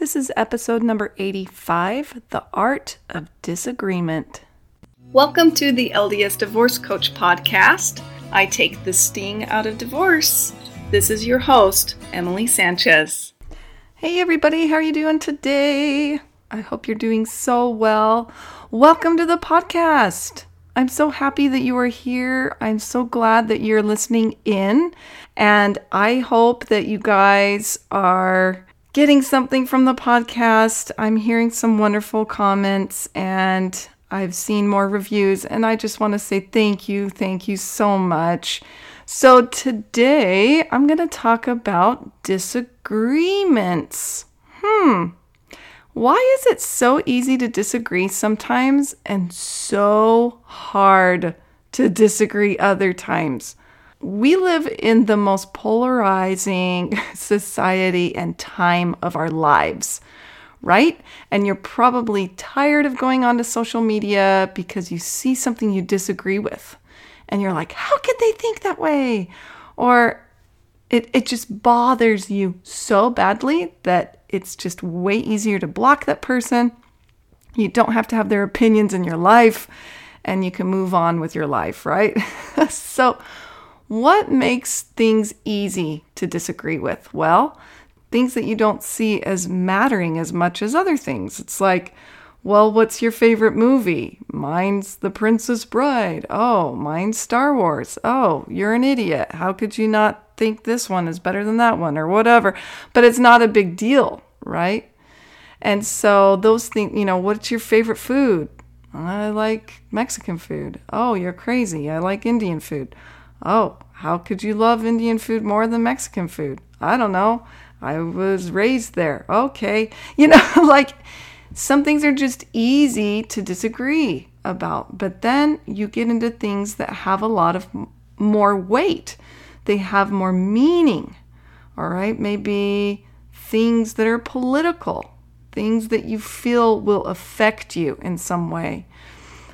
This is episode number 85 The Art of Disagreement. Welcome to the LDS Divorce Coach podcast. I take the sting out of divorce. This is your host, Emily Sanchez. Hey everybody, how are you doing today? I hope you're doing so well. Welcome to the podcast. I'm so happy that you are here. I'm so glad that you're listening in. And I hope that you guys are getting something from the podcast. I'm hearing some wonderful comments and I've seen more reviews. And I just want to say thank you. Thank you so much. So today I'm going to talk about disagreements. Hmm. Why is it so easy to disagree sometimes and so hard to disagree other times? We live in the most polarizing society and time of our lives, right? And you're probably tired of going onto social media because you see something you disagree with. And you're like, how could they think that way? Or it, it just bothers you so badly that it's just way easier to block that person. You don't have to have their opinions in your life and you can move on with your life, right? so, what makes things easy to disagree with? Well, things that you don't see as mattering as much as other things. It's like, well, what's your favorite movie? Mine's The Princess Bride. Oh, mine's Star Wars. Oh, you're an idiot. How could you not think this one is better than that one or whatever? But it's not a big deal, right? And so those things, you know, what's your favorite food? I like Mexican food. Oh, you're crazy. I like Indian food. Oh, how could you love Indian food more than Mexican food? I don't know. I was raised there. Okay. You know, like some things are just easy to disagree about, but then you get into things that have a lot of more weight, they have more meaning. All right, maybe things that are political, things that you feel will affect you in some way.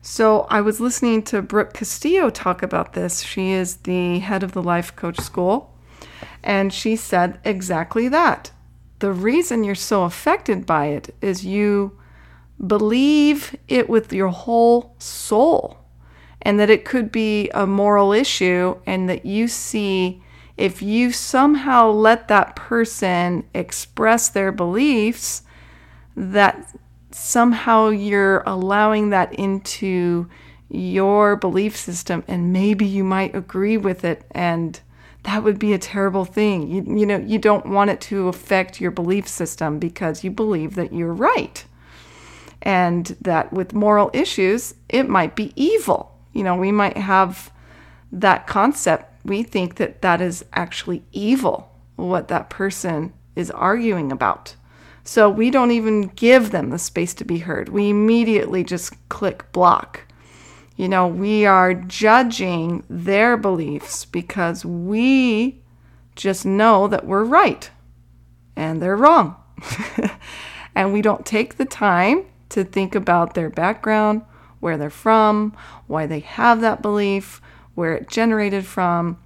So I was listening to Brooke Castillo talk about this. She is the head of the Life Coach School, and she said exactly that the reason you're so affected by it is you believe it with your whole soul and that it could be a moral issue and that you see if you somehow let that person express their beliefs that somehow you're allowing that into your belief system and maybe you might agree with it and that would be a terrible thing. You, you know, you don't want it to affect your belief system because you believe that you're right. And that with moral issues, it might be evil. You know, we might have that concept. We think that that is actually evil, what that person is arguing about. So we don't even give them the space to be heard. We immediately just click block. You know, we are judging their beliefs because we just know that we're right and they're wrong. and we don't take the time to think about their background, where they're from, why they have that belief, where it generated from.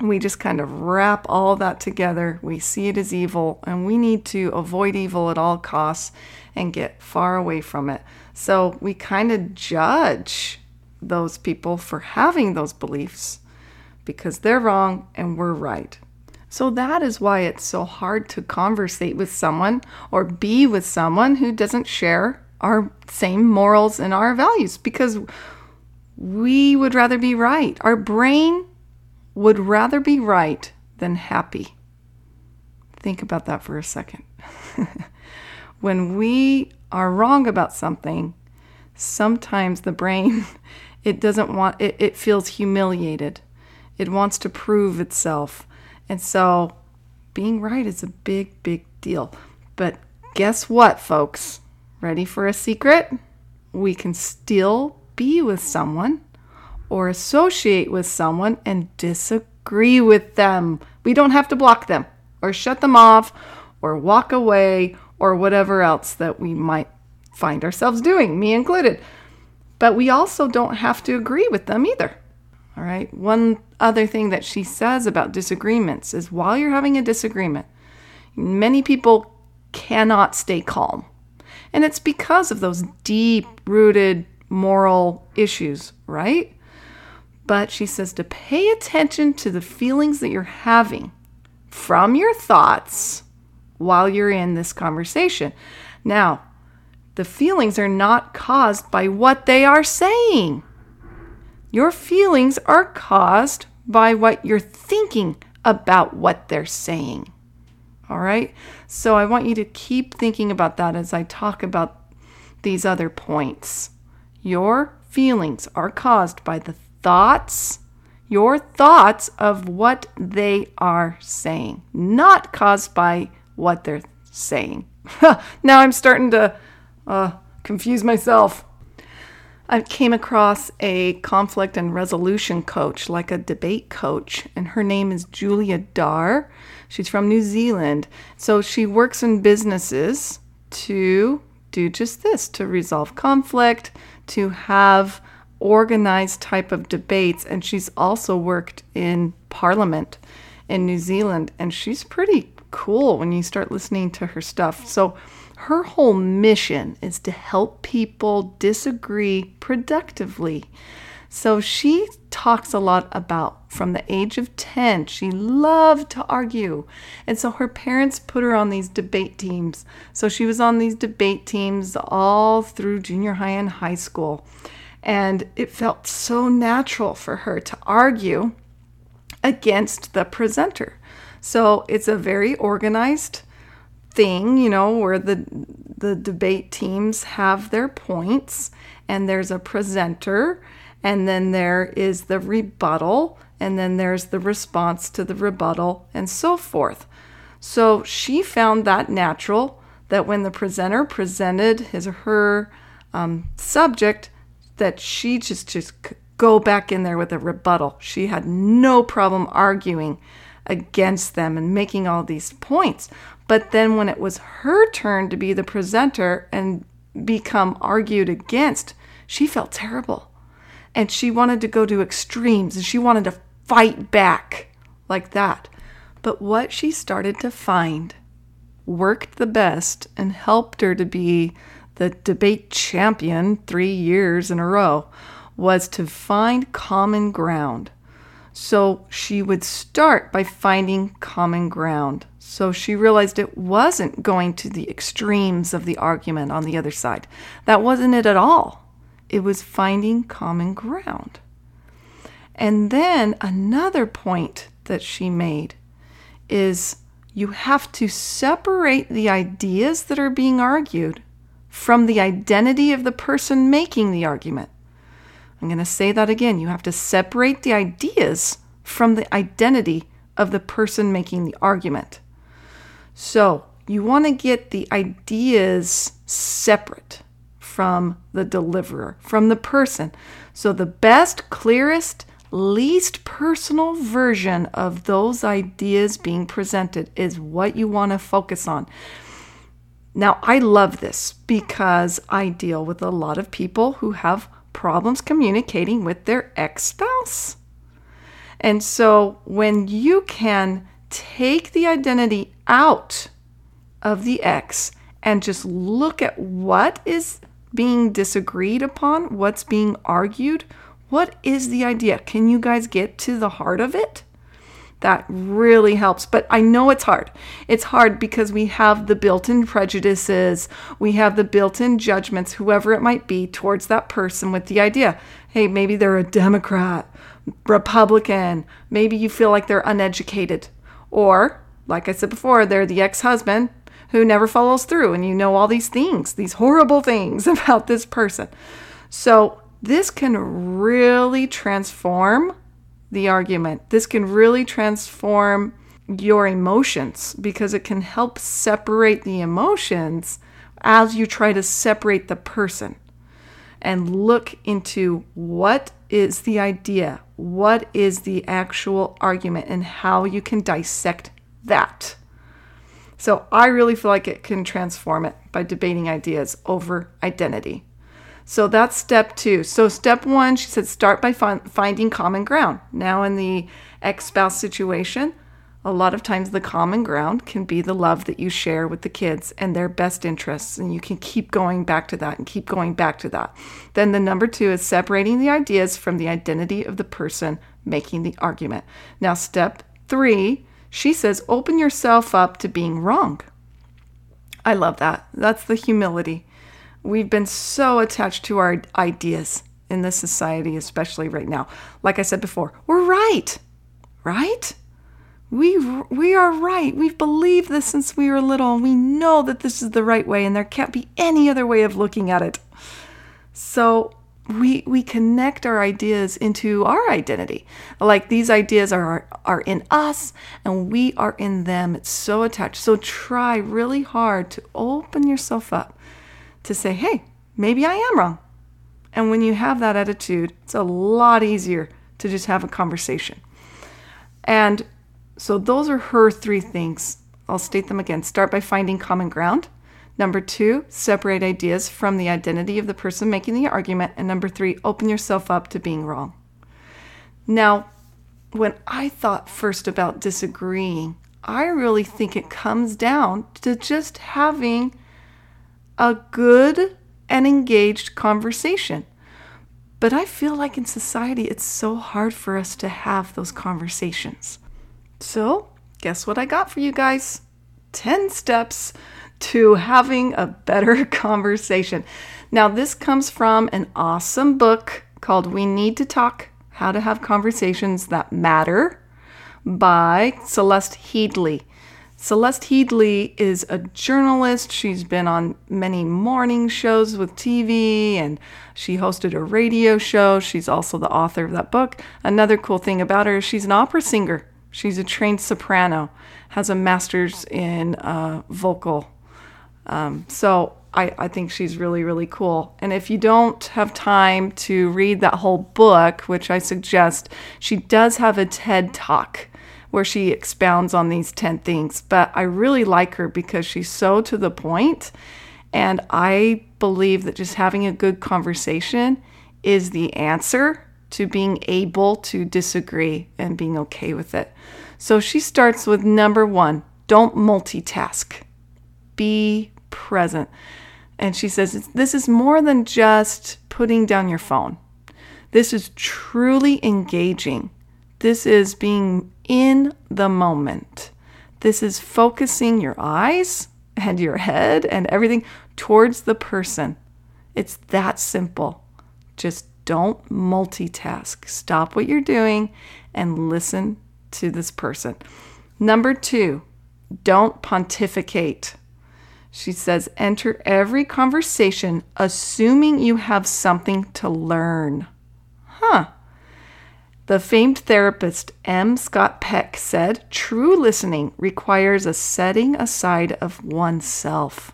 We just kind of wrap all that together. We see it as evil, and we need to avoid evil at all costs and get far away from it. So we kind of judge those people for having those beliefs because they're wrong and we're right. So that is why it's so hard to conversate with someone or be with someone who doesn't share our same morals and our values because we would rather be right. Our brain would rather be right than happy. Think about that for a second. when we are wrong about something, sometimes the brain it doesn't want it, it feels humiliated. It wants to prove itself. And so being right is a big, big deal. But guess what, folks? Ready for a secret? We can still be with someone or associate with someone and disagree with them. We don't have to block them or shut them off or walk away or whatever else that we might find ourselves doing, me included. But we also don't have to agree with them either. All right. One other thing that she says about disagreements is while you're having a disagreement, many people cannot stay calm. And it's because of those deep rooted moral issues, right? But she says to pay attention to the feelings that you're having from your thoughts while you're in this conversation. Now, the feelings are not caused by what they are saying. Your feelings are caused by what you're thinking about what they're saying. All right? So I want you to keep thinking about that as I talk about these other points. Your feelings are caused by the thoughts, your thoughts of what they are saying, not caused by what they're saying. now I'm starting to uh, confuse myself. I came across a conflict and resolution coach, like a debate coach, and her name is Julia Dhar. She's from New Zealand. So she works in businesses to do just this to resolve conflict, to have organized type of debates. And she's also worked in parliament in New Zealand. And she's pretty cool when you start listening to her stuff. So her whole mission is to help people disagree productively. So she talks a lot about from the age of 10, she loved to argue. And so her parents put her on these debate teams. So she was on these debate teams all through junior high and high school. And it felt so natural for her to argue against the presenter. So it's a very organized thing, you know, where the the debate teams have their points and there's a presenter and then there is the rebuttal and then there's the response to the rebuttal and so forth. So she found that natural that when the presenter presented his or her um, subject, that she just just go back in there with a rebuttal. She had no problem arguing against them and making all these points. But then when it was her turn to be the presenter and become argued against, she felt terrible. And she wanted to go to extremes and she wanted to fight back like that. But what she started to find worked the best and helped her to be the debate champion three years in a row was to find common ground. So she would start by finding common ground. So she realized it wasn't going to the extremes of the argument on the other side. That wasn't it at all. It was finding common ground. And then another point that she made is you have to separate the ideas that are being argued from the identity of the person making the argument. I'm going to say that again. You have to separate the ideas from the identity of the person making the argument. So you want to get the ideas separate from the deliverer, from the person. So the best, clearest, least personal version of those ideas being presented is what you want to focus on. Now, I love this because I deal with a lot of people who have problems communicating with their ex spouse. And so when you can take the identity out of the ex and just look at what is being disagreed upon, what's being argued, what is the idea? Can you guys get to the heart of it? That really helps. But I know it's hard. It's hard because we have the built in prejudices, we have the built in judgments, whoever it might be, towards that person with the idea hey, maybe they're a Democrat, Republican, maybe you feel like they're uneducated. Or, like I said before, they're the ex husband who never follows through, and you know all these things, these horrible things about this person. So, this can really transform the argument. This can really transform your emotions because it can help separate the emotions as you try to separate the person and look into what is the idea, what is the actual argument, and how you can dissect that. So I really feel like it can transform it by debating ideas over identity. So that's step two. So, step one, she said, start by finding common ground. Now, in the ex spouse situation, A lot of times, the common ground can be the love that you share with the kids and their best interests, and you can keep going back to that and keep going back to that. Then, the number two is separating the ideas from the identity of the person making the argument. Now, step three, she says, open yourself up to being wrong. I love that. That's the humility. We've been so attached to our ideas in this society, especially right now. Like I said before, we're right, right? We, we are right. We've believed this since we were little, and we know that this is the right way, and there can't be any other way of looking at it. So we, we connect our ideas into our identity. Like these ideas are, are in us, and we are in them. It's so attached. So try really hard to open yourself up to say, hey, maybe I am wrong. And when you have that attitude, it's a lot easier to just have a conversation. And so those are her three things. I'll state them again. Start by finding common ground. Number two, separate ideas from the identity of the person making the argument. And number three, open yourself up to being wrong. Now, when I thought first about disagreeing, I really think it comes down to just having a good and engaged conversation. But I feel like in society, it's so hard for us to have those conversations. So, guess what I got for you guys? 10 steps to having a better conversation. Now, this comes from an awesome book called We Need to Talk How to Have Conversations That Matter by Celeste Headlee. Celeste Headlee is a journalist. She's been on many morning shows with TV and she hosted a radio show. She's also the author of that book. Another cool thing about her is she's an opera singer. She's a trained soprano, has a master's in uh, vocal. Um, so I, I think she's really, really cool. And if you don't have time to read that whole book, which I suggest, she does have a TED talk where she expounds on these 10 things. But I really like her because she's so to the point, And I believe that just having a good conversation is the answer to being able to disagree and being okay with it. So she starts with number one don't multitask, be present. And she says, This is more than just putting down your phone. This is truly engaging. This is being in the moment. This is focusing your eyes and your head and everything towards the person. It's that simple. Just don't multitask. Stop what you're doing and listen to this person. Number two, don't pontificate. She says, enter every conversation assuming you have something to learn. Huh. The famed therapist M. Scott Peck said true listening requires a setting aside of oneself.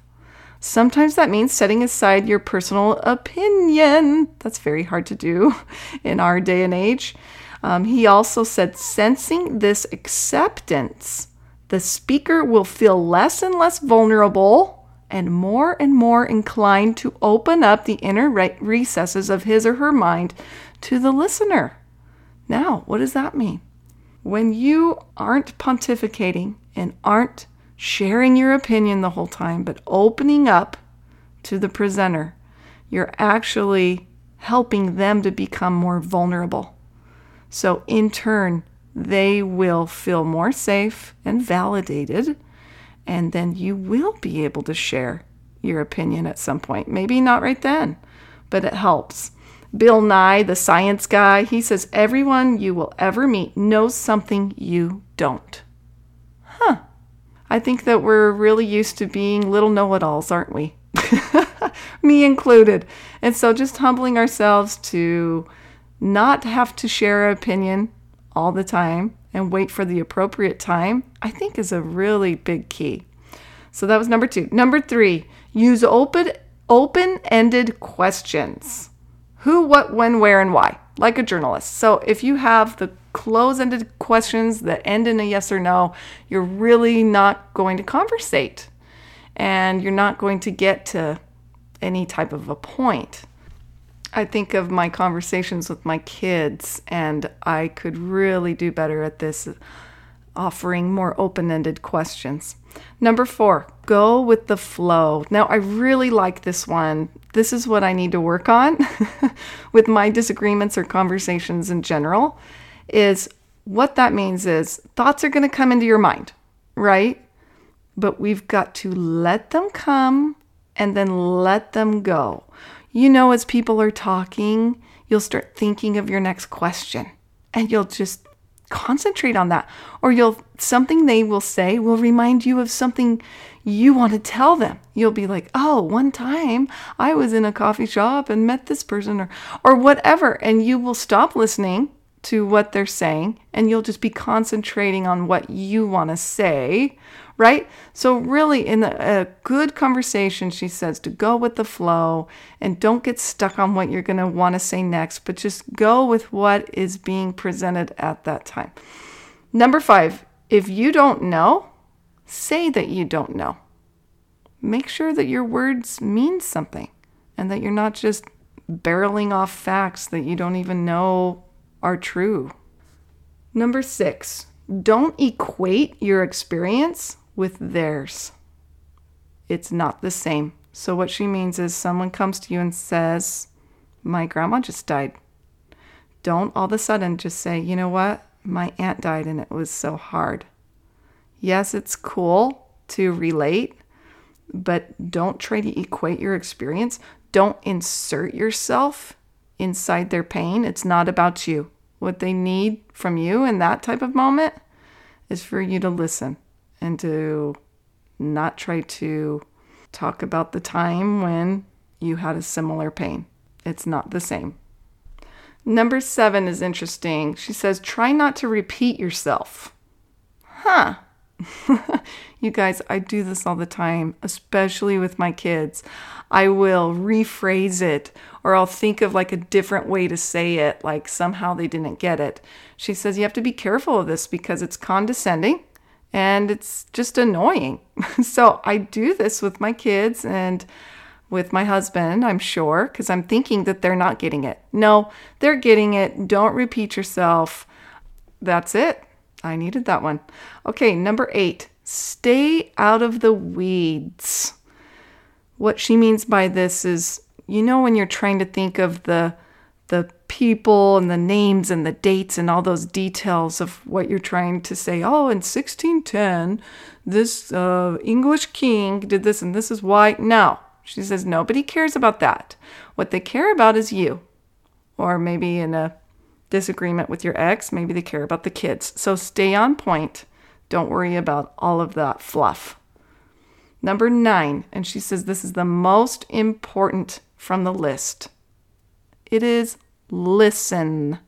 Sometimes that means setting aside your personal opinion. That's very hard to do in our day and age. Um, he also said, sensing this acceptance, the speaker will feel less and less vulnerable and more and more inclined to open up the inner re- recesses of his or her mind to the listener. Now, what does that mean? When you aren't pontificating and aren't sharing your opinion the whole time, but opening up to the presenter, you're actually helping them to become more vulnerable. So, in turn, they will feel more safe and validated, and then you will be able to share your opinion at some point. Maybe not right then, but it helps. Bill Nye, the science guy, he says everyone you will ever meet knows something you don't. Huh. I think that we're really used to being little know it alls, aren't we? Me included. And so just humbling ourselves to not have to share our opinion all the time and wait for the appropriate time, I think is a really big key. So that was number two. Number three, use open open-ended questions who, what, when, where, and why, like a journalist. So if you have the close ended questions that end in a yes or no, you're really not going to conversate and you're not going to get to any type of a point. I think of my conversations with my kids, and I could really do better at this. offering more open ended questions. Number four, go with the flow. Now, I really like this one. This is what I need to work on with my disagreements or conversations in general. Is what that means is thoughts are going to come into your mind, right? But we've got to let them come and then let them go. You know, as people are talking, you'll start thinking of your next question and you'll just concentrate on that or you'll something they will say will remind you of something you want to tell them. You'll be like oh one time i was in a coffee shop and met this person or or whatever and you will stop listening to what they're saying and you'll just be concentrating on what you want to say right? So, really, in a, good conversation, she says to go with the flow and don't get stuck on what you're going to want to say next, but just go with what is being presented at that time. Number five, if you don't know, say that you don't know. Make sure that your words mean something and that you're not just barreling off facts that you don't even know are true. Number six, don't equate your experience with theirs. It's not the same. So, what she means is someone comes to you and says, My grandma just died. Don't all of a sudden just say, You know what? My aunt died and it was so hard. Yes, it's cool to relate, but don't try to equate your experience. Don't insert yourself inside their pain. It's not about you. What they need from you in that type of moment is for you to listen and to not try to talk about the time when you had a similar pain. It's not the same. Number seven is interesting. She says, try not to repeat yourself. Huh. you guys, I do this all the time, especially with my kids. I will rephrase it or I'll think of like a different way to say it, like somehow they didn't get it. She says, you have to be careful of this because it's condescending and it's just annoying. so I do this with my kids and with my husband, I'm sure, because I'm thinking that they're not getting it. No, they're getting it. Don't repeat yourself. That's it. I needed that one. Okay, number eight, stay out of the weeds. What she means by this is, you know, when you're trying to think of the the people and the names and the dates and all those details of what you're trying to say. Oh, in 1610, this uh, English king did this and this is why. No, she says nobody cares about that. What they care about is you. Or maybe in a disagreement with your ex, maybe they care about the kids. So stay on point. Don't worry about all of that fluff. Number nine, and she says this is the most important from the list it is listen.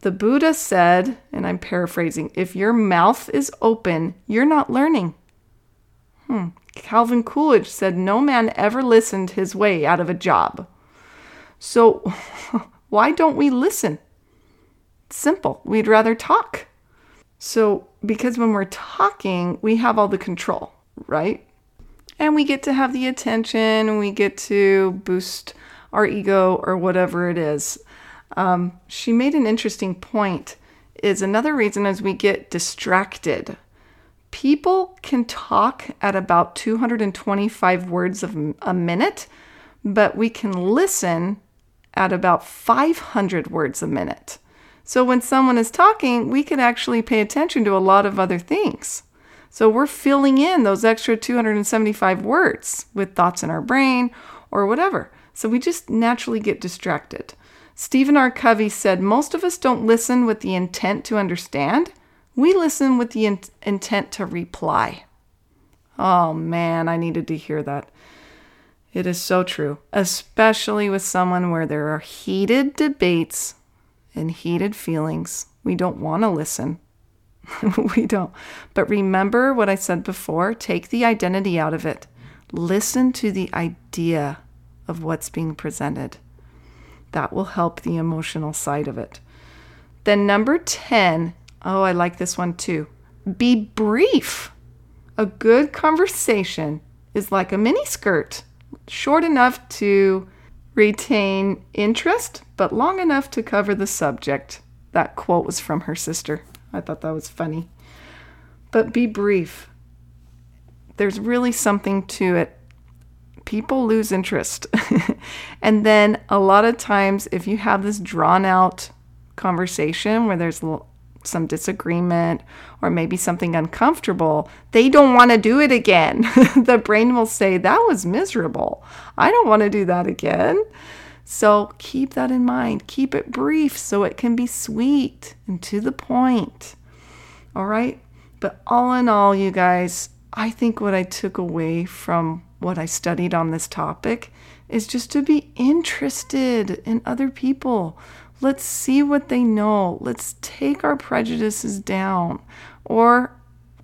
The Buddha said, and I'm paraphrasing, if your mouth is open, you're not learning. Hmm. Calvin Coolidge said, no man ever listened his way out of a job. So, why don't we listen? simple. We'd rather talk. So, because when we're talking, we have all the control, right? And we get to have the attention, and we get to boost our ego or whatever it is. Um, she made an interesting point is another reason as we get distracted. People can talk at about 225 words of a minute, but we can listen at about 500 words a minute. So when someone is talking, we can actually pay attention to a lot of other things. So we're filling in those extra 275 words with thoughts in our brain or whatever. So we just naturally get distracted. Stephen R. Covey said, Most of us don't listen with the intent to understand, we listen with the in- intent to reply. Oh man, I needed to hear that. It is so true, especially with someone where there are heated debates and heated feelings. We don't want to listen. we don't. But remember what I said before take the identity out of it. Listen to the idea of what's being presented. That will help the emotional side of it. Then, number 10, oh, I like this one too. Be brief. A good conversation is like a mini skirt, short enough to retain interest, but long enough to cover the subject. That quote was from her sister. I thought that was funny. But be brief. There's really something to it. People lose interest. and then a lot of times, if you have this drawn out conversation where there's some disagreement or maybe something uncomfortable, they don't want to do it again. the brain will say, That was miserable. I don't want to do that again. So keep that in mind. Keep it brief so it can be sweet and to the point. All right? But all in all, you guys, I think what I took away from what I studied on this topic is just to be interested in other people. Let's see what they know. Let's take our prejudices down or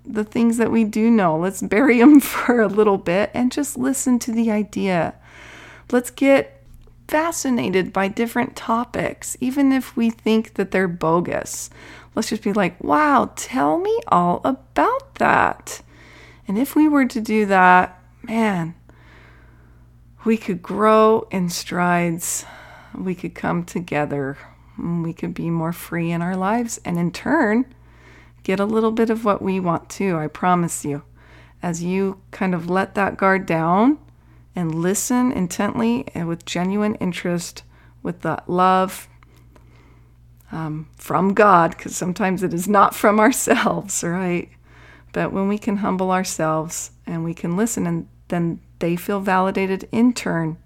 the things that we do know. Let's bury them for a little bit and just listen to the idea. Let's get fascinated by different topics, even if we think that they're bogus. Let's just be like, wow, tell me all about that. And if we were to do that, man, we could grow in strides. We could come together. We could be more free in our lives and in turn get a little bit of what we want too. I promise you. As you kind of let that guard down and listen intently and with genuine interest, with that love um, from God, because sometimes it is not from ourselves, right? But when we can humble ourselves and we can listen, and then they feel validated in turn,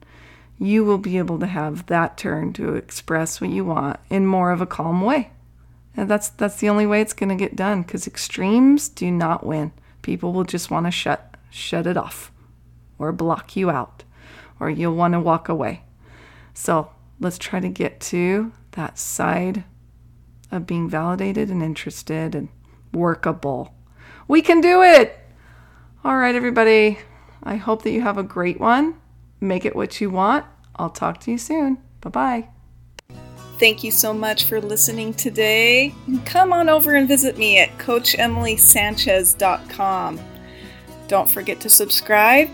you will be able to have that turn to express what you want in more of a calm way. And that's that's the only way it's going to get done because extremes do not win. People will just want to shut shut it off or block you out or you'll want to walk away. So, let's try to get to that side of being validated and interested and workable. We can do it. All right, everybody. I hope that you have a great one. Make it what you want. I'll talk to you soon. Bye bye. Thank you so much for listening today. Come on over and visit me at CoachEmilySanchez.com. Don't forget to subscribe,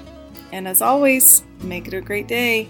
and as always, make it a great day.